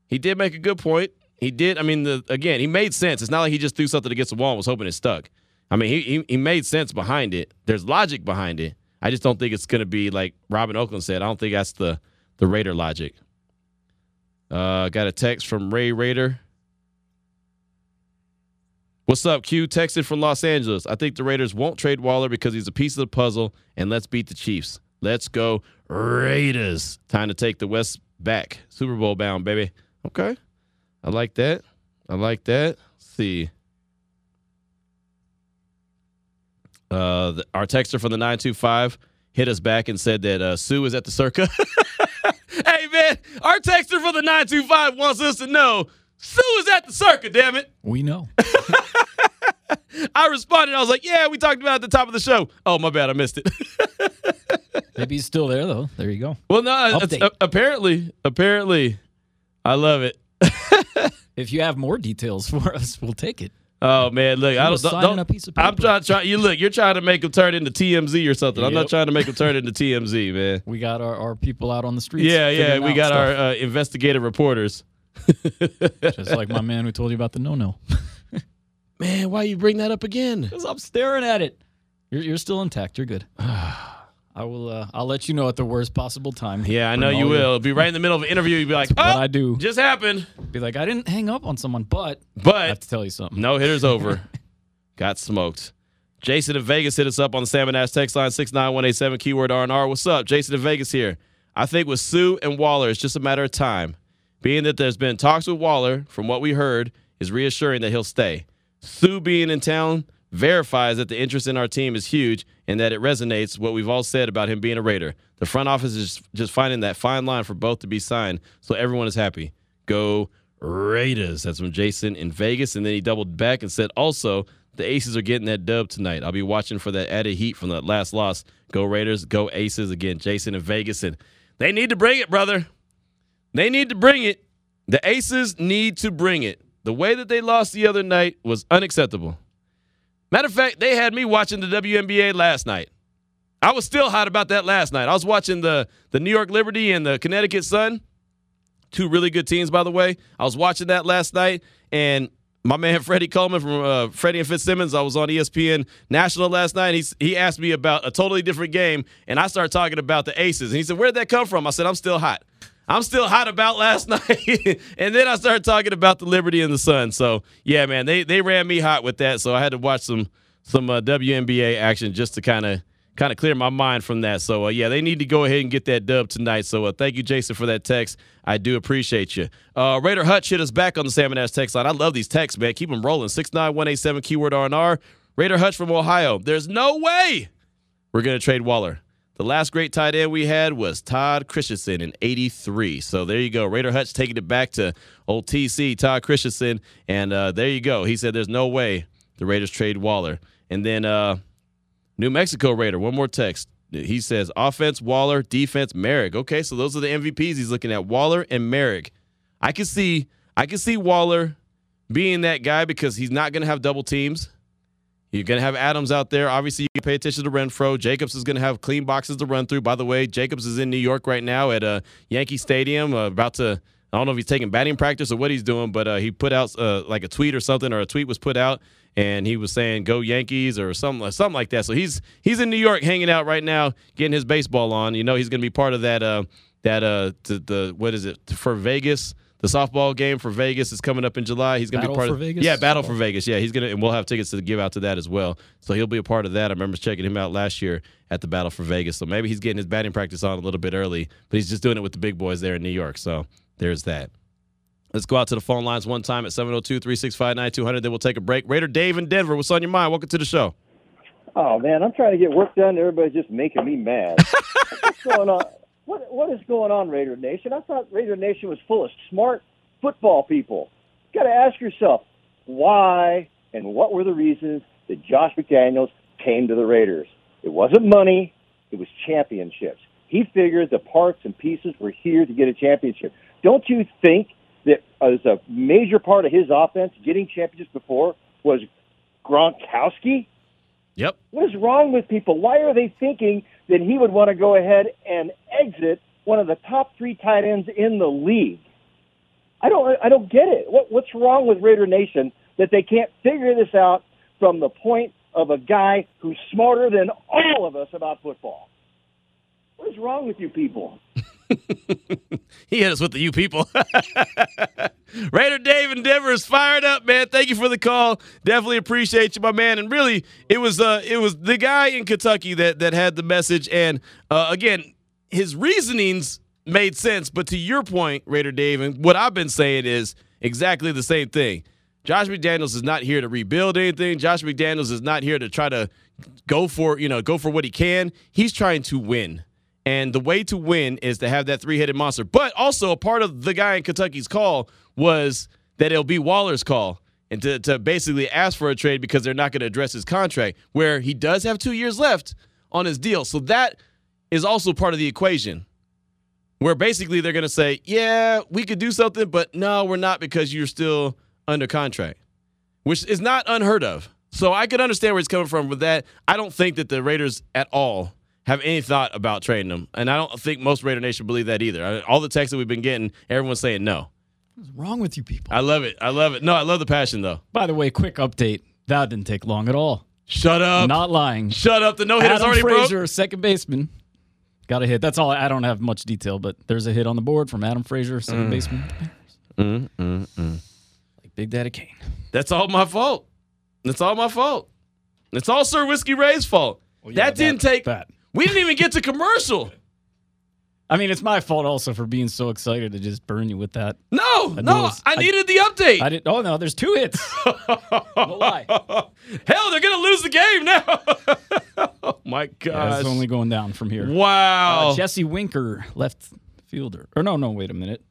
He did make a good point. He did. I mean, the again, he made sense. It's not like he just threw something against the wall and was hoping it stuck. I mean, he, he, he made sense behind it. There's logic behind it. I just don't think it's going to be like Robin Oakland said. I don't think that's the the Raider logic. Uh, got a text from Ray Raider. What's up, Q? Texted from Los Angeles. I think the Raiders won't trade Waller because he's a piece of the puzzle, and let's beat the Chiefs. Let's go Raiders. Time to take the West back. Super Bowl bound, baby. Okay. I like that. I like that. Let's see. Uh, the, our texter from the 925 hit us back and said that uh, Suh is at the circa. hey, man, our texter from the 925 wants us to know Suh is at the circa, damn it. We know. I responded. I was like, yeah, we talked about it at the top of the show. Oh, my bad. I missed it. Maybe he's still there, though. There you go. Well, no, uh, apparently, apparently, I love it. if you have more details for us, we'll take it. Oh man, look, I don't. don't a piece of paper. I'm trying. Try, you look. You're trying to make them turn into TMZ or something. Yep. I'm not trying to make them turn into TMZ, man. We got our, our people out on the streets. Yeah, yeah. We got stuff. our uh, investigative reporters. Just like my man who told you about the no no. man, why you bring that up again? Because I'm staring at it. You're, you're still intact. You're good. I will. Uh, I'll let you know at the worst possible time. Yeah, I know you will. Be right in the middle of an interview. You'd be like, "Oh, what I do just happened." Be like, "I didn't hang up on someone, but but I have to tell you something. No hitters over. Got smoked." Jason in Vegas hit us up on the Salmon Ash text line six nine one eight seven keyword R and R. What's up, Jason in Vegas here? I think with Suh and Waller, it's just a matter of time. Being that there's been talks with Waller, from what we heard, is reassuring that he'll stay. Suh being in town verifies that the interest in our team is huge and that it resonates what we've all said about him being a Raider. The front office is just finding that fine line for both to be signed so everyone is happy. Go Raiders. That's from Jason in Vegas. And then he doubled back and said, also, the Aces are getting that dub tonight. I'll be watching for that added heat from that last loss. Go Raiders, go Aces. Again, Jason in Vegas. And they need to bring it, brother. They need to bring it. The Aces need to bring it. The way that they lost the other night was unacceptable. Matter of fact, they had me watching the WNBA last night. I was still hot about that last night. I was watching the the New York Liberty and the Connecticut Sun. Two really good teams, by the way. I was watching that last night, and my man Freddie Coleman from uh, Freddie and Fitzsimmons. I was on ESPN National last night. He he asked me about a totally different game, and I started talking about the Aces. And he said, "Where'd that come from?" I said, "I'm still hot. I'm still hot about last night. and then I started talking about the Liberty and the Sun. So yeah, man, they they ran me hot with that. So I had to watch some some uh, WNBA action just to kind of kind of clear my mind from that. So uh, yeah, they need to go ahead and get that dub tonight. So uh, thank you, Jason, for that text. I do appreciate you. Uh, Raider Hutch hit us back on the Salmon Ass text line. I love these texts, man. Keep them rolling. Six nine one eight seven keyword R&R. Raider Hutch from Ohio. There's no way we're gonna trade Waller. The last great tight end we had was Todd Christensen in 83. So there you go. Raider Hutch taking it back to old TC, Todd Christensen. And uh, there you go. He said there's no way the Raiders trade Waller. And then uh, New Mexico Raider, one more text. He says offense, Waller, defense, Merrick. Okay, so those are the MVPs he's looking at. Waller and Merrick. I can see I can see Waller being that guy because he's not gonna have double teams. You're going to have Adams out there. Obviously, you pay attention to Renfrow. Jacobs is going to have clean boxes to run through. By the way, Jacobs is in New York right now at uh, Yankee Stadium, uh, about to. I don't know if he's taking batting practice or what he's doing, but uh, he put out uh, like a tweet or something, or a tweet was put out, and he was saying "Go Yankees" or something, something like that. So he's he's in New York, hanging out right now, getting his baseball on. You know, he's going to be part of that uh, that uh, the, the what is it for Vegas? The softball game for Vegas is coming up in July. He's going to be part for of Vegas? Yeah, Battle for Vegas. Yeah, he's going to and we'll have tickets to give out to that as well. So he'll be a part of that. I remember checking him out last year at the Battle for Vegas. So maybe he's getting his batting practice on a little bit early, but he's just doing it with the big boys there in New York. So there's that. Let's go out to the phone lines one time at 702-365-9200. Then we'll take a break. Raider Dave in Denver, what's on your mind? Welcome to the show. Oh man, I'm trying to get work done. Everybody's just making me mad. What's going on? What what is going on, Raider Nation? I thought Raider Nation was full of smart football people. You got to ask yourself why and what were the reasons that Josh McDaniels came to the Raiders. It wasn't money; it was championships. He figured the parts and pieces were here to get a championship. Don't you think that as a major part of his offense, getting championships before was Gronkowski? Yep. What is wrong with people? Why are they thinking that he would want to go ahead and exit one of the top three tight ends in the league? I don't. I don't get it. What, what's wrong with Raider Nation that they can't figure this out from the point of a guy who's smarter than all of us about football? What is wrong with you people? he hit us with the you people. Raider Dave in Denver is fired up, man. Thank you for the call. Definitely appreciate you, my man. And really, it was uh, it was the guy in Kentucky that that had the message. And uh, again, his reasonings made sense. But to your point, Raider Dave, and what I've been saying is exactly the same thing. Josh McDaniels is not here to rebuild anything. Josh McDaniels is not here to try to go for you know go for what he can. He's trying to win. And the way to win is to have that three headed monster. But also, a part of the guy in Kentucky's call was that it'll be Waller's call and to, to basically ask for a trade because they're not going to address his contract, where he does have two years left on his deal. So that is also part of the equation, where basically they're going to say, yeah, we could do something, but no, we're not because you're still under contract, which is not unheard of. So I could understand where it's coming from with that. I don't think that the Raiders at all have any thought about trading him. And I don't think most Raider Nation believe that either. I mean, all the texts that we've been getting, everyone's saying no. What's wrong with you people? I love it. I love it. No, I love the passion though. By the way, quick update. That didn't take long at all. Shut up. Not lying. Shut up. The no hit is Adam already Frazier, broke. second baseman. Got a hit. That's all. I don't have much detail, but there's a hit on the board from Adam Frazier, second Mm. baseman. Mm, mm, mm. Like Big Daddy Kane. That's all my fault. That's all my fault. It's all Sir Whiskey Ray's fault. that didn't take. that. We didn't even get to commercial. I mean, it's my fault also for being so excited to just burn you with that. No, I no, was- I needed the update. I didn't. Oh no, there's two hits. no lie. Hell, they're gonna lose the game now. oh my Yeah, gosh. it's only going down from here. wow. Uh, Jesse Winker, left fielder. Or no, no, wait a minute.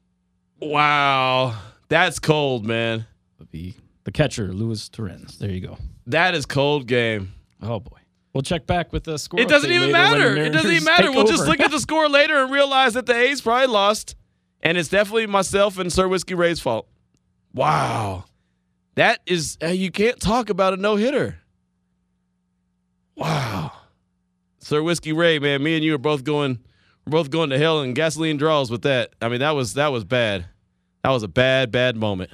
wow. That's cold, man. The the catcher, Luis Torrens. There you go. That is cold game. Oh boy. We'll check back with the score. It doesn't even matter. It doesn't even matter. We'll just look at the score later and realize that the A's probably lost. And it's definitely myself and Sir Whiskey Ray's fault. Wow. That is, uh, you can't talk about a no hitter. Wow. Sir Whiskey Ray, man, me and you are both going, we're both going to hell and gasoline draws with that. I mean, that was, that was bad. That was a bad, bad moment.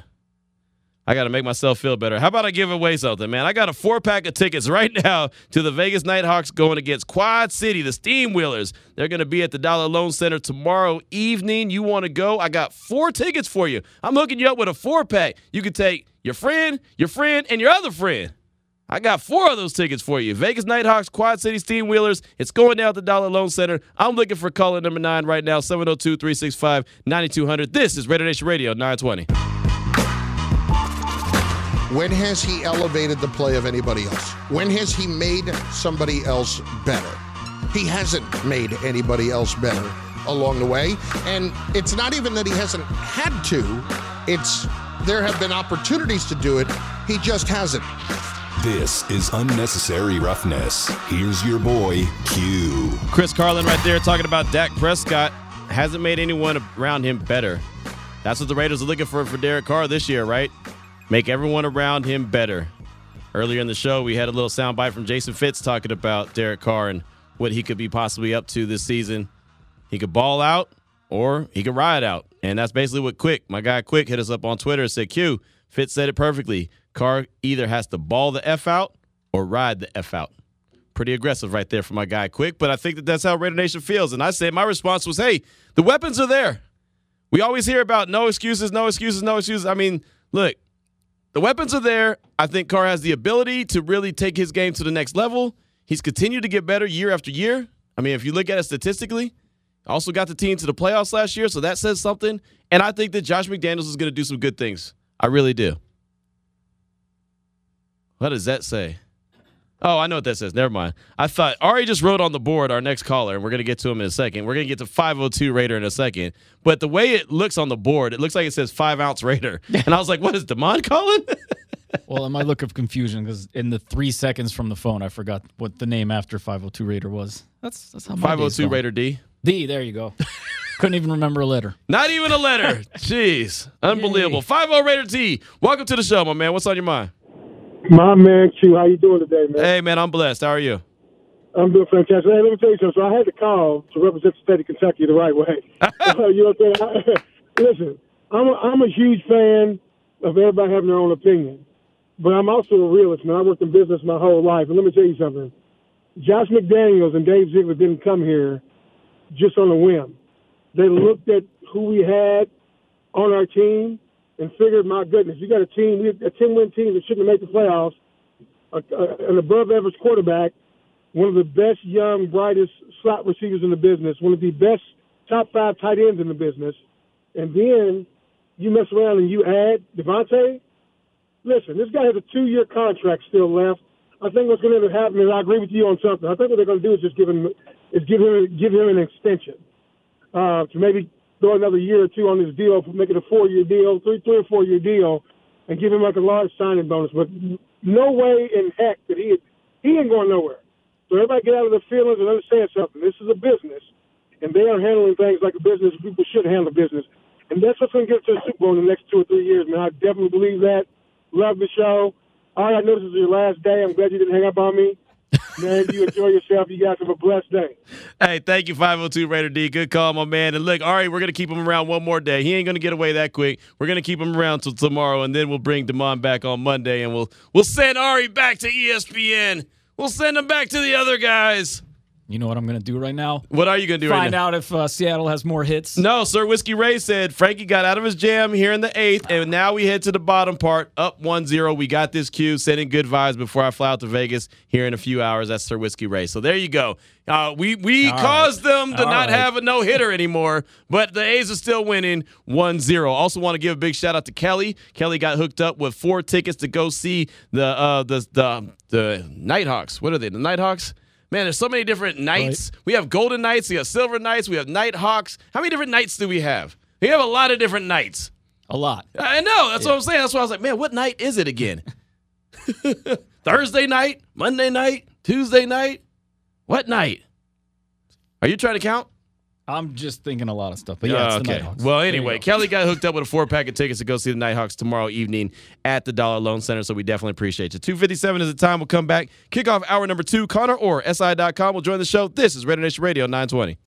I got to make myself feel better. How about I give away something, man? I got a four pack of tickets right now to the Vegas Nighthawks going against Quad City, the Steamwheelers. They're going to be at the Dollar Loan Center tomorrow evening. You want to go? I got four tickets for you. I'm hooking you up with a four pack. You can take your friend, your friend, and your other friend. I got four of those tickets for you. Vegas Nighthawks, Quad City Steamwheelers. It's going down at the Dollar Loan Center. I'm looking for caller number nine right now, 702 365 9200. This is Raider Nation Radio 920. When has he elevated the play of anybody else? When has he made somebody else better? He hasn't made anybody else better along the way. And it's not even that he hasn't had to, it's there have been opportunities to do it. He just hasn't. This is Unnecessary Roughness. Here's your boy, Q. Chris Carlin right there talking about Dak Prescott. Hasn't made anyone around him better. That's what the Raiders are looking for for Derek Carr this year, right? Make everyone around him better. Earlier in the show, we had a little soundbite from Jason Fitz talking about Derek Carr and what he could be possibly up to this season. He could ball out or he could ride out. And that's basically what Quick, my guy Quick, hit us up on Twitter and said, Q, Fitz said it perfectly. Carr either has to ball the F out or ride the F out. Pretty aggressive right there for my guy Quick, but I think that that's how Raider Nation feels. And I said, my response was, hey, the weapons are there. We always hear about no excuses, no excuses, no excuses. I mean, look, the weapons are there. I think Carr has the ability to really take his game to the next level. He's continued to get better year after year. I mean, if you look at it statistically, also got the team to the playoffs last year, so that says something. And I think that Josh McDaniels is going to do some good things. I really do. What does that say? Oh, I know what that says. Never mind. I thought Ari just wrote on the board our next caller, and we're going to get to him in a second. We're going to get to 502 Raider in a second. But the way it looks on the board, it looks like it says five ounce Raider. And I was like, what is Demond calling? well, in my look of confusion because in the three seconds from the phone, I forgot what the name after 502 Raider was. That's that's how my 502 Raider D. D, there you go. Couldn't even remember a letter. Not even a letter. Jeez. Unbelievable. 50 Raider T. Welcome to the show, my man. What's on your mind? My man Q, how you doing today, man? Hey, man, I'm blessed. How are you? I'm doing fantastic. Hey, let me tell you something. So I had to call to represent the state of Kentucky the right way. you know what I'm saying? Listen, I'm a, I'm a huge fan of everybody having their own opinion, but I'm also a realist, man. I worked in business my whole life, and let me tell you something. Josh McDaniels and Dave Ziegler didn't come here just on a whim. They looked at who we had on our team and figured, my goodness, you got a team, a 10 win team that shouldn't have made the playoffs, a, a, an above average quarterback, one of the best young, brightest slot receivers in the business, one of the best top five tight ends in the business, and then you mess around and you add Davante. Listen, this guy has a two year contract still left. I think what's going to end up happening, I agree with you on something. I think what they're going to do is just give him is give him give him an extension uh, to maybe throw another year or two on this deal, make it a four year deal, three three or four year deal, and give him like a large signing bonus. But no way in heck that he he ain't going nowhere. So everybody get out of their feelings and understand something. This is a business, and they are handling things like a business. People should handle business, and that's what's going to get to the Super Bowl in the next two or three years. Man, I definitely believe that. Love the show. All right, I know this is your last day. I'm glad you didn't hang up on me. Man, you enjoy yourself. You guys have a blessed day. Hey, thank you, 502 Raider D. Good call, my man. And look, all right, we're going to keep him around one more day. He ain't going to get away that quick. We're going to keep him around till tomorrow, and then we'll bring Demond back on Monday, and we'll we'll send Ari back to ESPN. We'll send him back to the other guys. You know what I'm going to do right now? What are you going to do Find right now? out if uh, Seattle has more hits. No, Sir Whiskey Ray said Frankie got out of his jam here in the eighth, and now we head to the bottom part, up 1 0. We got this Q, sending good vibes before I fly out to Vegas here in a few hours. That's Sir Whiskey Ray. So there you go. Uh, we we All caused right. them to All not right. have a no hitter anymore, but the A's are still winning 1 0. Also, want to give a big shout out to Kelly. Kelly got hooked up with four tickets to go see the uh, the the the Nighthawks. What are they? The Nighthawks? Man, there's so many different nights. We have Golden Knights, we have Silver Knights, we have Nighthawks. How many different nights do we have? We have a lot of different nights. A lot. I know. That's what I'm saying. That's why I was like, man, what night is it again? Thursday night, Monday night, Tuesday night. What night? Are you trying to count? I'm just thinking a lot of stuff. But yeah, it's the Nighthawks. Well, anyway. Kelly got hooked up with a four pack of tickets to go see the Nighthawks tomorrow evening at the Dollar Loan Center. So we definitely appreciate you. 257 is the time. We'll come back. Kick off hour number two. Connor Orr SI.com will join the show. This is Raider Nation Radio 920.